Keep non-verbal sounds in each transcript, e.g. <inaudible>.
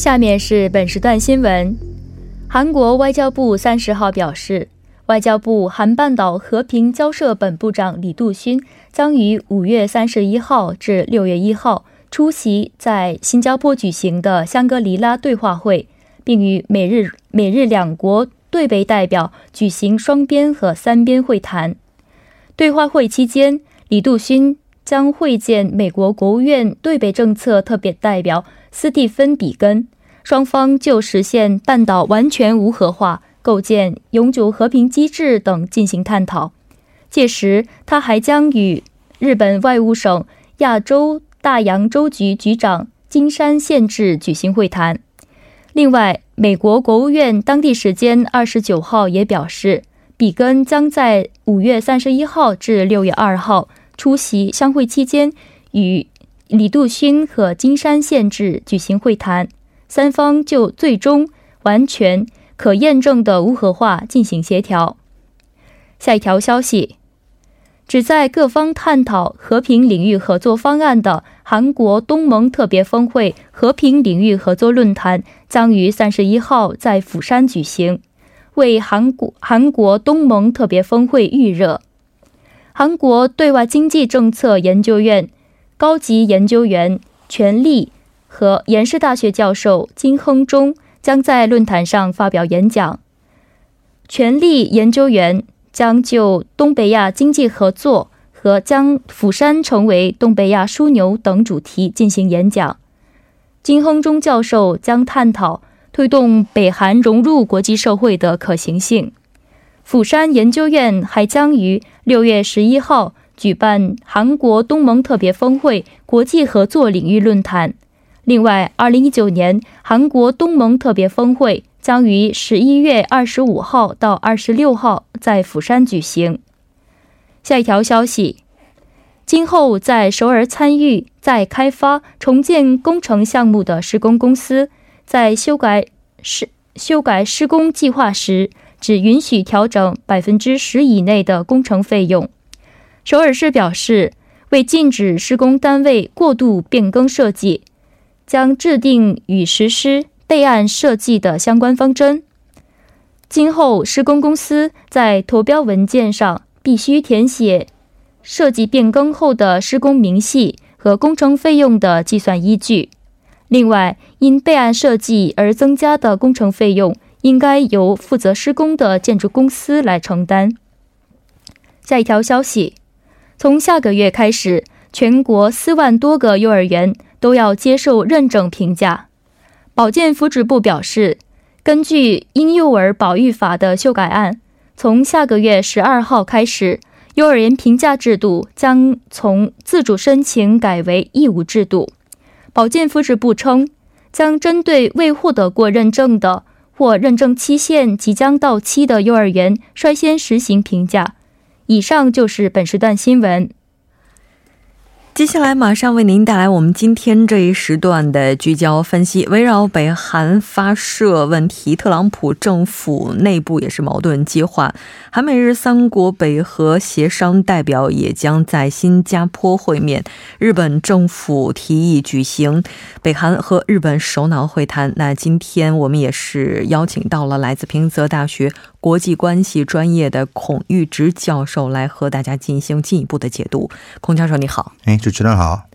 下面是本时段新闻。韩国外交部三十号表示，外交部韩半岛和平交涉本部长李杜勋将于五月三十一号至六月一号出席在新加坡举行的香格里拉对话会，并与美日美日两国对北代表举行双边和三边会谈。对话会期间，李杜勋将会见美国国务院对北政策特别代表。斯蒂芬·比根，双方就实现半岛完全无核化、构建永久和平机制等进行探讨。届时，他还将与日本外务省亚洲大洋洲局局长金山宪治举行会谈。另外，美国国务院当地时间二十九号也表示，比根将在五月三十一号至六月二号出席相会期间与。李杜勋和金山县治举行会谈，三方就最终完全可验证的无核化进行协调。下一条消息，旨在各方探讨和平领域合作方案的韩国东盟特别峰会和平领域合作论坛将于三十一号在釜山举行，为韩国韩国东盟特别峰会预热。韩国对外经济政策研究院。高级研究员权利和延世大学教授金亨中将在论坛上发表演讲。权利研究员将就东北亚经济合作和将釜山成为东北亚枢纽等主题进行演讲。金亨中教授将探讨推动北韩融入国际社会的可行性。釜山研究院还将于六月十一号。举办韩国东盟特别峰会国际合作领域论坛。另外，二零一九年韩国东盟特别峰会将于十一月二十五号到二十六号在釜山举行。下一条消息：今后在首尔参与在开发重建工程项目的施工公司，在修改施修改施工计划时，只允许调整百分之十以内的工程费用。首尔市表示，为禁止施工单位过度变更设计，将制定与实施备案设计的相关方针。今后，施工公司在投标文件上必须填写设计变更后的施工明细和工程费用的计算依据。另外，因备案设计而增加的工程费用，应该由负责施工的建筑公司来承担。下一条消息。从下个月开始，全国四万多个幼儿园都要接受认证评价。保健福祉部表示，根据《婴幼儿保育法》的修改案，从下个月十二号开始，幼儿园评价制度将从自主申请改为义务制度。保健福祉部称，将针对未获得过认证的或认证期限即将到期的幼儿园，率先实行评价。以上就是本时段新闻。接下来马上为您带来我们今天这一时段的聚焦分析。围绕北韩发射问题，特朗普政府内部也是矛盾激化。韩美日三国北核协商代表也将在新加坡会面。日本政府提议举行北韩和日本首脑会谈。那今天我们也是邀请到了来自平泽大学国际关系专业的孔玉植教授来和大家进行进一步的解读。孔教授，你好。哎，持人好。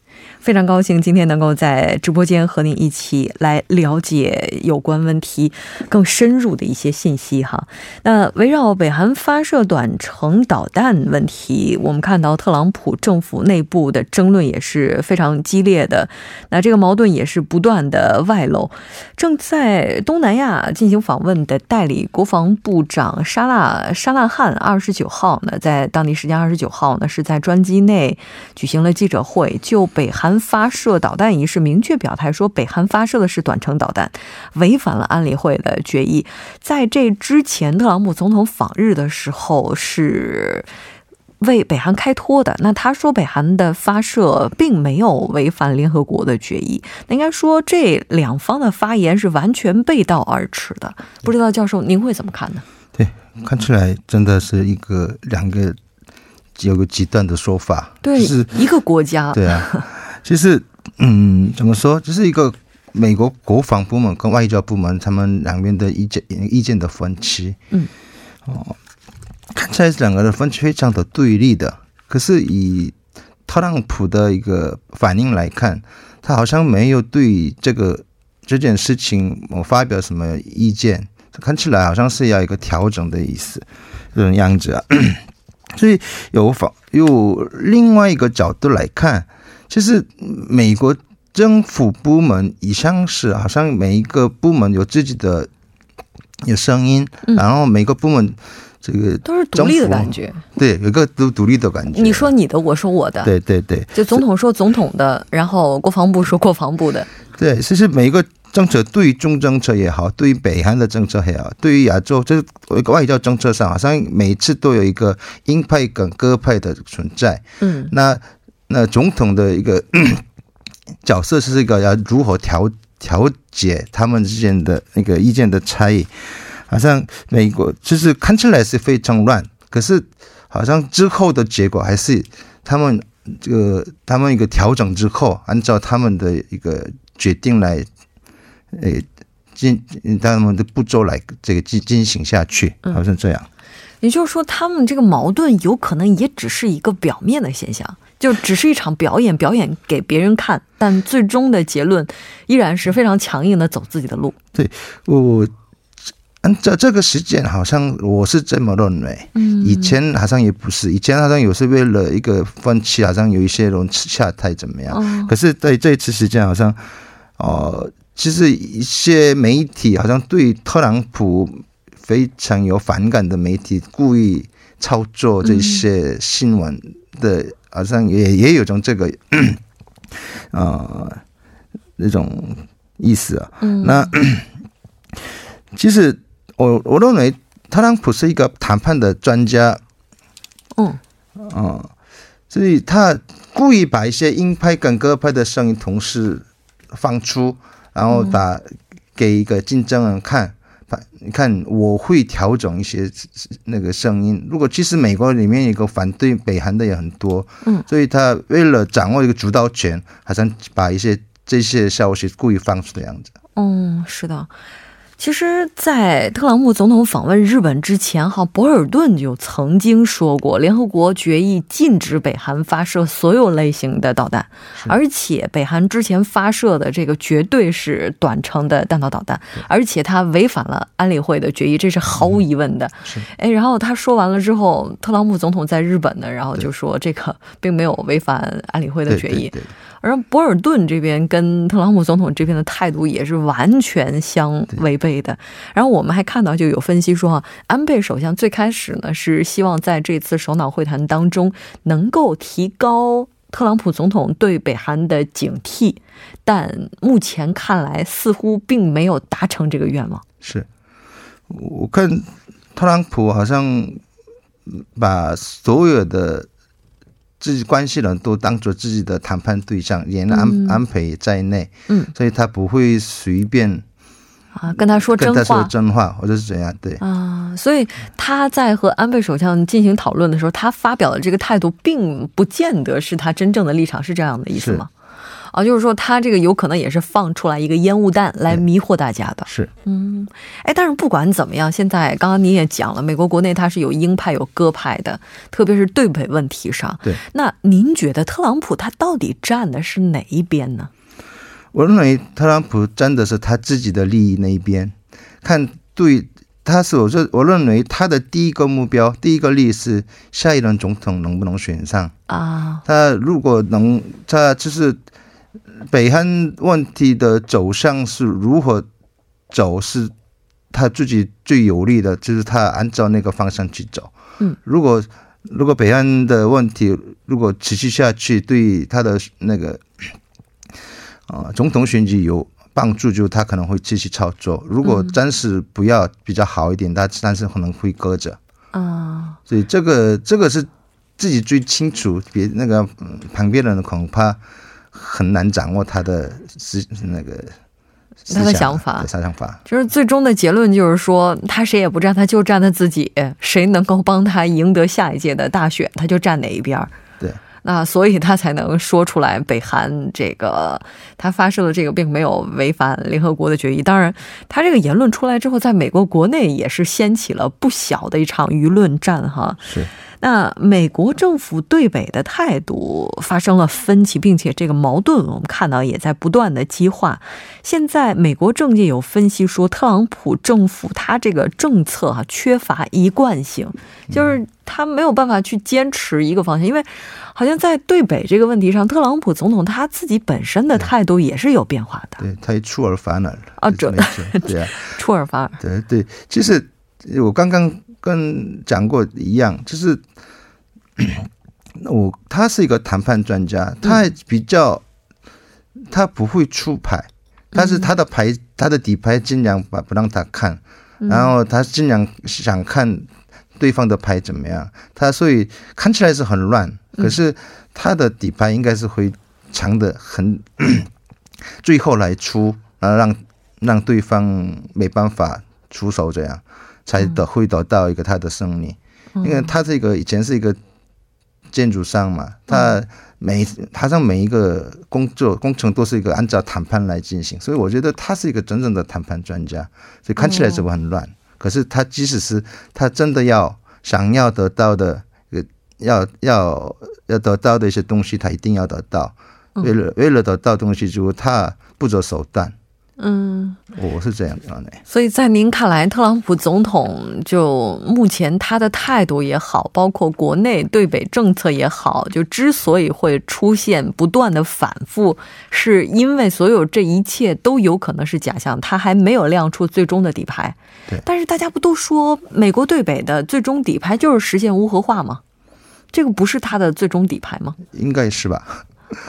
非常高兴今天能够在直播间和您一起来了解有关问题更深入的一些信息哈。那围绕北韩发射短程导弹问题，我们看到特朗普政府内部的争论也是非常激烈的，那这个矛盾也是不断的外露。正在东南亚进行访问的代理国防部长沙拉沙拉汉二十九号呢，在当地时间二十九号呢，是在专机内举行了记者会，就北韩。发射导弹一事，明确表态说，北韩发射的是短程导弹，违反了安理会的决议。在这之前，特朗普总统访日的时候是为北韩开脱的。那他说，北韩的发射并没有违反联合国的决议。那应该说，这两方的发言是完全背道而驰的。不知道教授您会怎么看呢？对，看出来真的是一个两个有个极端的说法，对，是一个国家，对啊。其实，嗯，怎么说，这是一个美国国防部门跟外交部门他们两边的意见意见的分歧。嗯，哦，看起来两个人分歧非常的对立的。可是以特朗普的一个反应来看，他好像没有对这个这件事情我发表什么意见，看起来好像是要一个调整的意思，这种样子啊。<coughs> 所以有反有另外一个角度来看。其实美国政府部门以上是好像每一个部门有自己的有声音，然后每个部门这个都是独立的感觉，对，有个独独立的感觉。你说你的，我说我的，对对对，就总统说总统的，然后国防部说国防部的。对，其实每一个政策，对于中政策也好，对于北韩的政策也好，对于亚洲，这一个外交政策上，好像每次都有一个鹰派跟鸽派的存在。嗯，那。那总统的一个角色是这个要如何调调解他们之间的那个意见的差异？好像美国就是看起来是非常乱，可是好像之后的结果还是他们这个他们一个调整之后，按照他们的一个决定来，呃进他们的步骤来这个进进行下去，好像这样。也就是说，他们这个矛盾有可能也只是一个表面的现象。就只是一场表演，表演给别人看，但最终的结论依然是非常强硬的走自己的路。对我按照这个时间，好像我是这么认为。嗯，以前好像也不是，以前好像有是为了一个分歧，好像有一些人下台怎么样。可是在这一次时间，好像哦，其实一些媒体好像对特朗普非常有反感的媒体，故意操作这些新闻的。好像也也有种这个，啊，那种意思啊。那 <coughs> 其实我我认为特朗普是一个谈判的专家。嗯，啊，所以他故意把一些鹰派跟鸽派的声音同时放出，然后把给一个竞争人看。你看，我会调整一些那个声音。如果其实美国里面一个反对北韩的也很多，嗯，所以他为了掌握一个主导权，好像把一些这些消息故意放出的样子。嗯，是的。其实，在特朗普总统访问日本之前，哈，博尔顿就曾经说过，联合国决议禁止北韩发射所有类型的导弹，而且北韩之前发射的这个绝对是短程的弹道导弹，而且它违反了安理会的决议，这是毫无疑问的。哎，然后他说完了之后，特朗普总统在日本呢，然后就说这个并没有违反安理会的决议。而博尔顿这边跟特朗普总统这边的态度也是完全相违背的。然后我们还看到，就有分析说，啊，安倍首相最开始呢是希望在这次首脑会谈当中能够提高特朗普总统对北韩的警惕，但目前看来似乎并没有达成这个愿望。是，我看特朗普好像把所有的。自己关系人都当做自己的谈判对象，连安安培在内，嗯，所以他不会随便啊跟他说真话，跟他说真话或者是怎样，对。啊，所以他在和安倍首相进行讨论的时候，他发表的这个态度，并不见得是他真正的立场，是这样的意思吗？啊，就是说他这个有可能也是放出来一个烟雾弹来迷惑大家的。是，嗯，哎，但是不管怎么样，现在刚刚您也讲了，美国国内它是有鹰派有鸽派的，特别是对北问题上。对，那您觉得特朗普他到底站的是哪一边呢？我认为特朗普站的是他自己的利益那一边。看对，他是我说，我认为他的第一个目标，第一个利益是下一任总统能不能选上啊？他如果能，他就是。北韩问题的走向是如何走，是他自己最有利的，就是他按照那个方向去走。嗯，如果如果北韩的问题如果持续下去，对他的那个啊总统选举有帮助，就他可能会继续操作。如果暂时不要比较好一点，他但是可能会搁着。啊，所以这个这个是自己最清楚，别那个旁边的人恐怕。很难掌握他的思那个他的想法，他想法就是最终的结论就是说，他谁也不站，他就站他自己。谁能够帮他赢得下一届的大选，他就站哪一边。对，那所以他才能说出来，北韩这个他发射的这个并没有违反联合国的决议。当然，他这个言论出来之后，在美国国内也是掀起了不小的一场舆论战。哈，是。那美国政府对北的态度发生了分歧，并且这个矛盾我们看到也在不断的激化。现在美国政界有分析说，特朗普政府他这个政策哈缺乏一贯性，就是他没有办法去坚持一个方向，因为好像在对北这个问题上，特朗普总统他自己本身的态度也是有变化的。对他出尔反尔啊，这 <laughs> 对啊，出尔反尔。对对，其实我刚刚。跟讲过一样，就是我他是一个谈判专家，他比较他不会出牌，但是他的牌他的底牌尽量把不让他看，然后他尽量想看对方的牌怎么样，他所以看起来是很乱，可是他的底牌应该是会藏的很，<clears throat> 最后来出，然后让让对方没办法出手这样。才得会得到一个他的胜利，因为他这个以前是一个建筑商嘛，他每他让每一个工作工程都是一个按照谈判来进行，所以我觉得他是一个真正的谈判专家。所以看起来是不很乱，可是他即使是他真的要想要得到的，呃，要要要得到的一些东西，他一定要得到。为了为了得到东西，就他不择手段。嗯，我是这样讲的。所以在您看来，特朗普总统就目前他的态度也好，包括国内对北政策也好，就之所以会出现不断的反复，是因为所有这一切都有可能是假象，他还没有亮出最终的底牌。对，但是大家不都说美国对北的最终底牌就是实现无核化吗？这个不是他的最终底牌吗？应该是吧。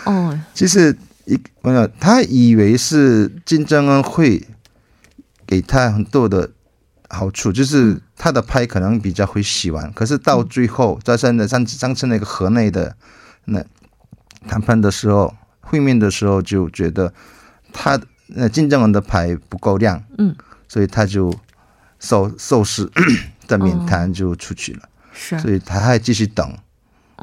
哦，其实。一，我想他以为是金正恩会给他很多的好处，就是他的牌可能比较会洗完。可是到最后，在上的上上次那个河内的那谈判的时候，会面的时候，就觉得他那金正恩的牌不够亮，嗯，所以他就受受势的 <coughs> 免谈就出去了。是，所以他还继续等。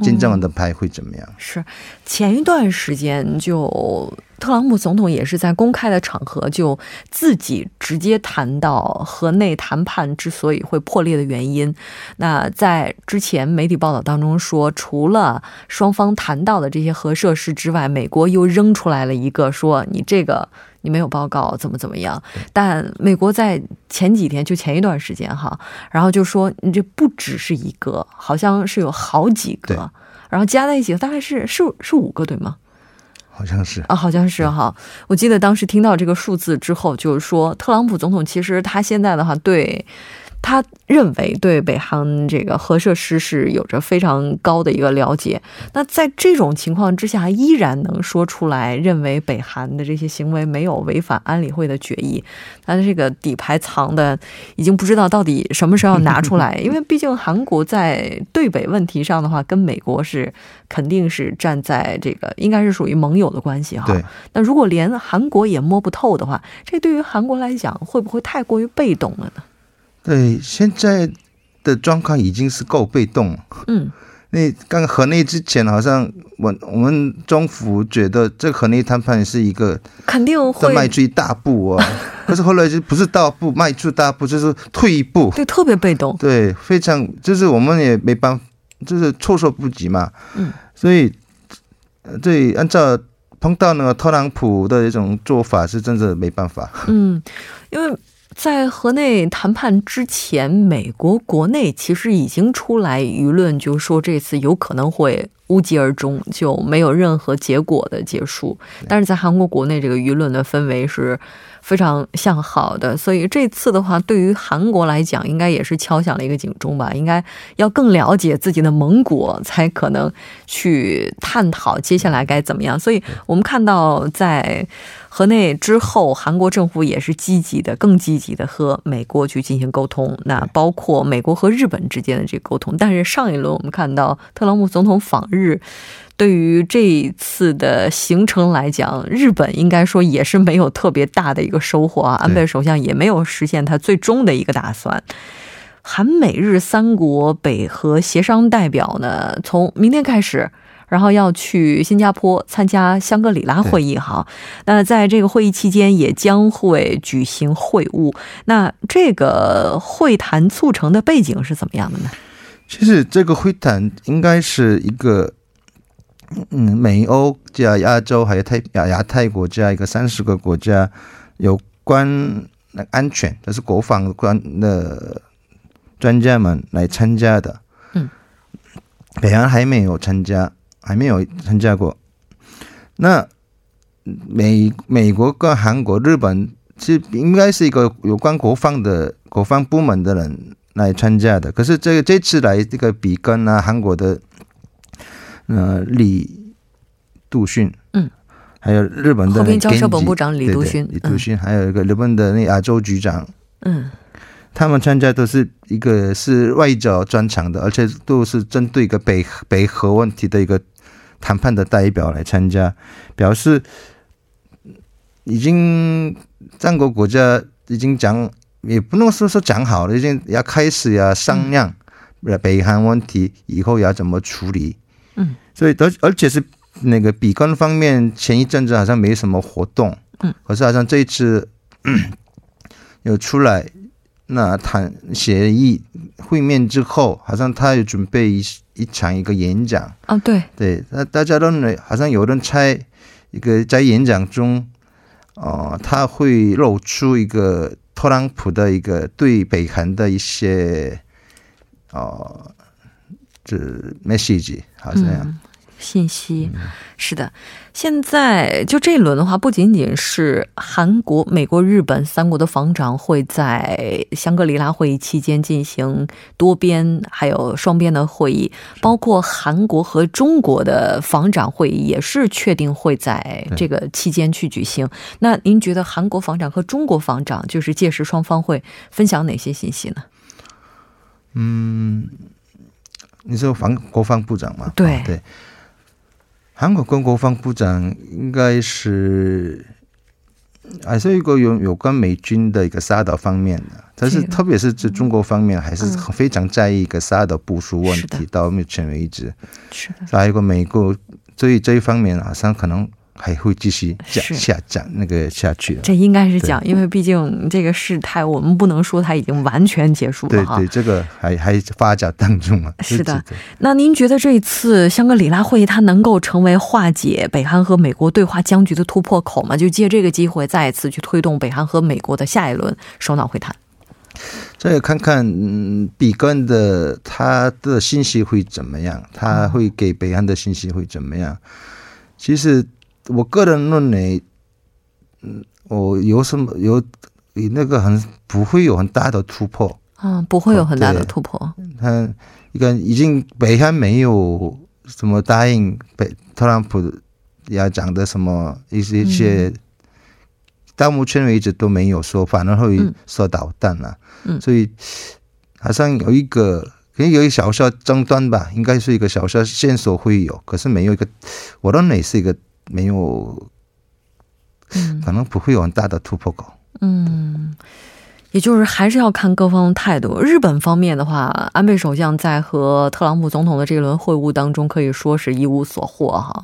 金正恩的牌会怎么样？是前一段时间，就特朗普总统也是在公开的场合就自己直接谈到河内谈判之所以会破裂的原因。那在之前媒体报道当中说，除了双方谈到的这些核设施之外，美国又扔出来了一个说你这个。你没有报告怎么怎么样？但美国在前几天，就前一段时间哈，然后就说你这不只是一个，好像是有好几个，然后加在一起大概是是是五个对吗？好像是啊，好像是哈。我记得当时听到这个数字之后，就是说特朗普总统其实他现在的话对他认为对北韩这个核设施是有着非常高的一个了解。那在这种情况之下，依然能说出来认为北韩的这些行为没有违反安理会的决议，他的这个底牌藏的已经不知道到底什么时候要拿出来。<laughs> 因为毕竟韩国在对北问题上的话，跟美国是肯定是站在这个应该是属于盟友的关系哈。对。那如果连韩国也摸不透的话，这对于韩国来讲会不会太过于被动了呢？对，现在的状况已经是够被动。嗯。那刚河内之前，好像我我们中府觉得这河内谈判是一个肯定会迈出一大步啊，<laughs> 可是后来就不是大步迈出大步，就是退一步，对，特别被动，对，非常就是我们也没办法，就是措手不及嘛，嗯，所以对按照碰到那个特朗普的一种做法，是真的没办法，嗯，因为。在河内谈判之前，美国国内其实已经出来舆论，就说这次有可能会无疾而终，就没有任何结果的结束。但是在韩国国内，这个舆论的氛围是。非常向好的，所以这次的话，对于韩国来讲，应该也是敲响了一个警钟吧。应该要更了解自己的盟国，才可能去探讨接下来该怎么样。所以我们看到，在河内之后，韩国政府也是积极的、更积极的和美国去进行沟通。那包括美国和日本之间的这个沟通。但是上一轮我们看到特朗普总统访日。对于这一次的行程来讲，日本应该说也是没有特别大的一个收获啊。安倍首相也没有实现他最终的一个打算。韩美日三国北核协商代表呢，从明天开始，然后要去新加坡参加香格里拉会议哈。那在这个会议期间，也将会举行会晤。那这个会谈促成的背景是怎么样的呢？其实这个会谈应该是一个。嗯，美欧加亚洲还有太亚亚太国家一个三十个国家有关那安全，这是国防关的专家们来参加的。嗯，北洋还没有参加，还没有参加过。那美美国跟韩国、日本是应该是一个有关国防的国防部门的人来参加的。可是这个这次来这个比根啊，韩国的。呃，李杜勋，嗯，还有日本的和平交涉本部长李杜勋，李杜勋，还有一个日本的那亚洲局长，嗯，他们参加都是一个是外交专长的，而且都是针对一个北北核问题的一个谈判的代表来参加，表示已经战国国家已经讲，也不能说说讲好了，已经要开始要商量北韩问题以后要怎么处理。嗯，所以而而且是那个比干方面，前一阵子好像没什么活动，嗯，可是好像这一次 <coughs> 有出来，那谈协议会面之后，好像他有准备一一场一个演讲，啊，对，对，那大家认为好像有人猜一个在演讲中，哦，他会露出一个特朗普的一个对北韩的一些，哦。这 message 好像。这样，信息是的。现在就这一轮的话，不仅仅是韩国、美国、日本三国的防长会在香格里拉会议期间进行多边还有双边的会议，包括韩国和中国的防长会议也是确定会在这个期间去举行。那您觉得韩国防长和中国防长就是届时双方会分享哪些信息呢？嗯。你说防国防部长嘛？对对，韩国跟国防部长应该是还是一个有有关美军的一个沙岛方面的，但是特别是这中国方面还是非常在意一个沙岛部署问题。到目前为止，是的，还有一个美国，所以这一方面好像可能。还会继续降下降那个下去，这应该是讲，因为毕竟这个事态，我们不能说它已经完全结束了哈。对对，这个还还发展当中啊。<laughs> 是的，那您觉得这一次香格里拉会议，它能够成为化解北韩和美国对话僵局的突破口吗？就借这个机会，再一次去推动北韩和美国的下一轮首脑会谈。再看看嗯比根的他的信息会怎么样？他会给北韩的信息会怎么样？其实。我个人认为，嗯，我有什么有，那个很不会有很大的突破。嗯，不会有很大的突破。他一个已经北韩没有什么答应北特朗普要讲的什么一些一些，到目前为止都没有说，反而会说导弹了。嗯，所以好像有一个可能有一个小小争端吧，应该是一个小小线索会有，可是没有一个，我认为是一个没有，可能不会有很大的突破口。嗯。也就是还是要看各方的态度。日本方面的话，安倍首相在和特朗普总统的这一轮会晤当中，可以说是一无所获哈。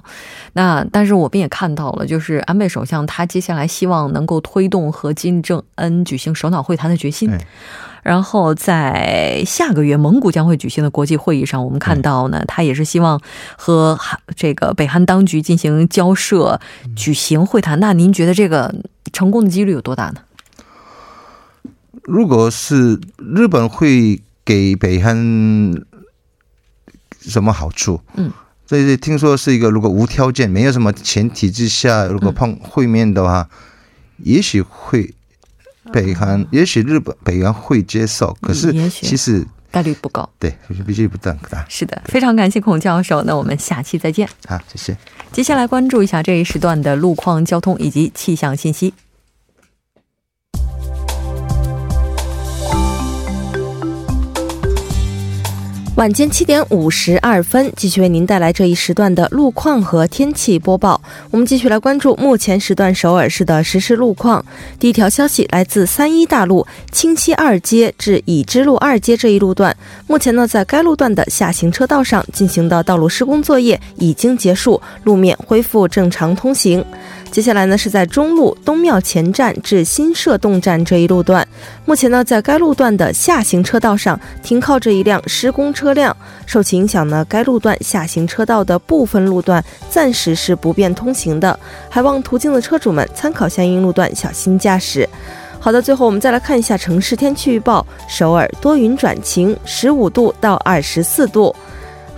那但是我们也看到了，就是安倍首相他接下来希望能够推动和金正恩举行首脑会谈的决心。然后在下个月蒙古将会举行的国际会议上，我们看到呢，他也是希望和这个北韩当局进行交涉、举行会谈。那您觉得这个成功的几率有多大呢？如果是日本会给北韩什么好处？嗯，这是听说是一个如果无条件、没有什么前提之下，如果碰会面的话，也许会北韩，也许日本北韩会接受。可是其实概率不高，对，必须不大。是的，非常感谢孔教授，那我们下期再见。好，谢谢。接下来关注一下这一时段的路况、交通以及气象信息。晚间七点五十二分，继续为您带来这一时段的路况和天气播报。我们继续来关注目前时段首尔市的实时路况。第一条消息来自三一大路清溪二街至已知路二街这一路段，目前呢，在该路段的下行车道上进行的道路施工作业已经结束，路面恢复正常通行。接下来呢，是在中路东庙前站至新社洞站这一路段。目前呢，在该路段的下行车道上停靠着一辆施工车辆，受其影响呢，该路段下行车道的部分路段暂时是不便通行的，还望途经的车主们参考相应路段，小心驾驶。好的，最后我们再来看一下城市天气预报：首尔多云转晴，十五度到二十四度。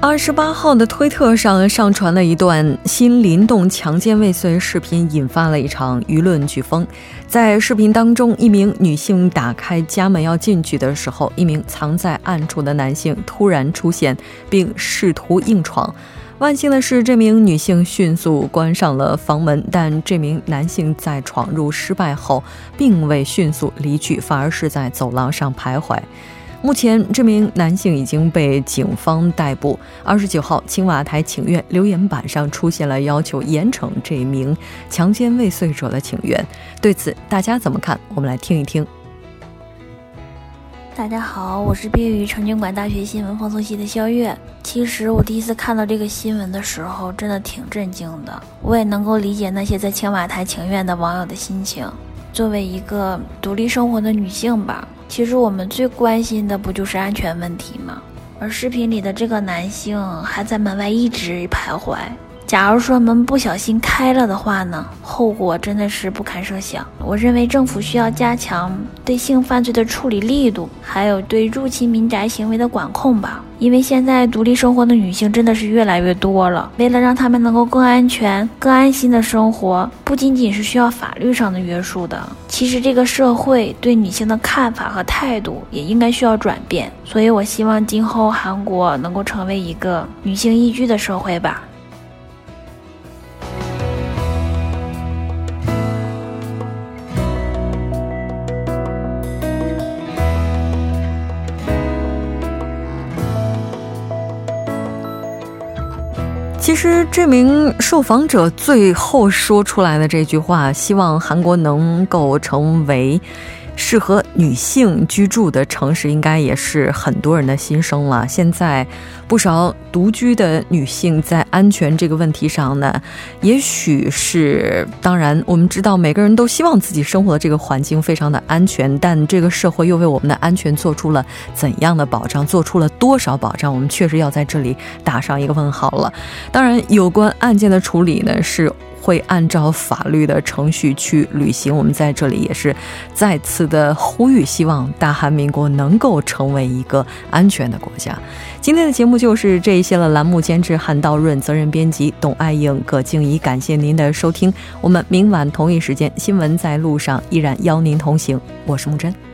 二十八号的推特上上传了一段新林动强奸未遂视频，引发了一场舆论飓风。在视频当中，一名女性打开家门要进去的时候，一名藏在暗处的男性突然出现，并试图硬闯。万幸的是，这名女性迅速关上了房门，但这名男性在闯入失败后，并未迅速离去，反而是在走廊上徘徊。目前，这名男性已经被警方逮捕。二十九号，青瓦台请愿留言板上出现了要求严惩这名强奸未遂者的请愿。对此，大家怎么看？我们来听一听。大家好，我是毕业于成均馆大学新闻放送系的肖月。其实，我第一次看到这个新闻的时候，真的挺震惊的。我也能够理解那些在青瓦台请愿的网友的心情。作为一个独立生活的女性吧。其实我们最关心的不就是安全问题吗？而视频里的这个男性还在门外一直徘徊。假如说门不小心开了的话呢，后果真的是不堪设想。我认为政府需要加强对性犯罪的处理力度，还有对入侵民宅行为的管控吧。因为现在独立生活的女性真的是越来越多了，为了让她们能够更安全、更安心的生活，不仅仅是需要法律上的约束的，其实这个社会对女性的看法和态度也应该需要转变。所以，我希望今后韩国能够成为一个女性宜居的社会吧。其实，这名受访者最后说出来的这句话，希望韩国能够成为适合女性居住的城市，应该也是很多人的心声了。现在不少独居的女性在安全这个问题上呢，也许是当然，我们知道每个人都希望自己生活的这个环境非常的安全，但这个社会又为我们的安全做出了怎样的保障，做出了多少保障？我们确实要在这里打上一个问号了。当然，有关案件的处理呢，是。会按照法律的程序去履行。我们在这里也是再次的呼吁，希望大韩民国能够成为一个安全的国家。今天的节目就是这一些了。栏目监制韩道润，责任编辑董爱颖、葛静怡。感谢您的收听，我们明晚同一时间新闻在路上依然邀您同行。我是木真。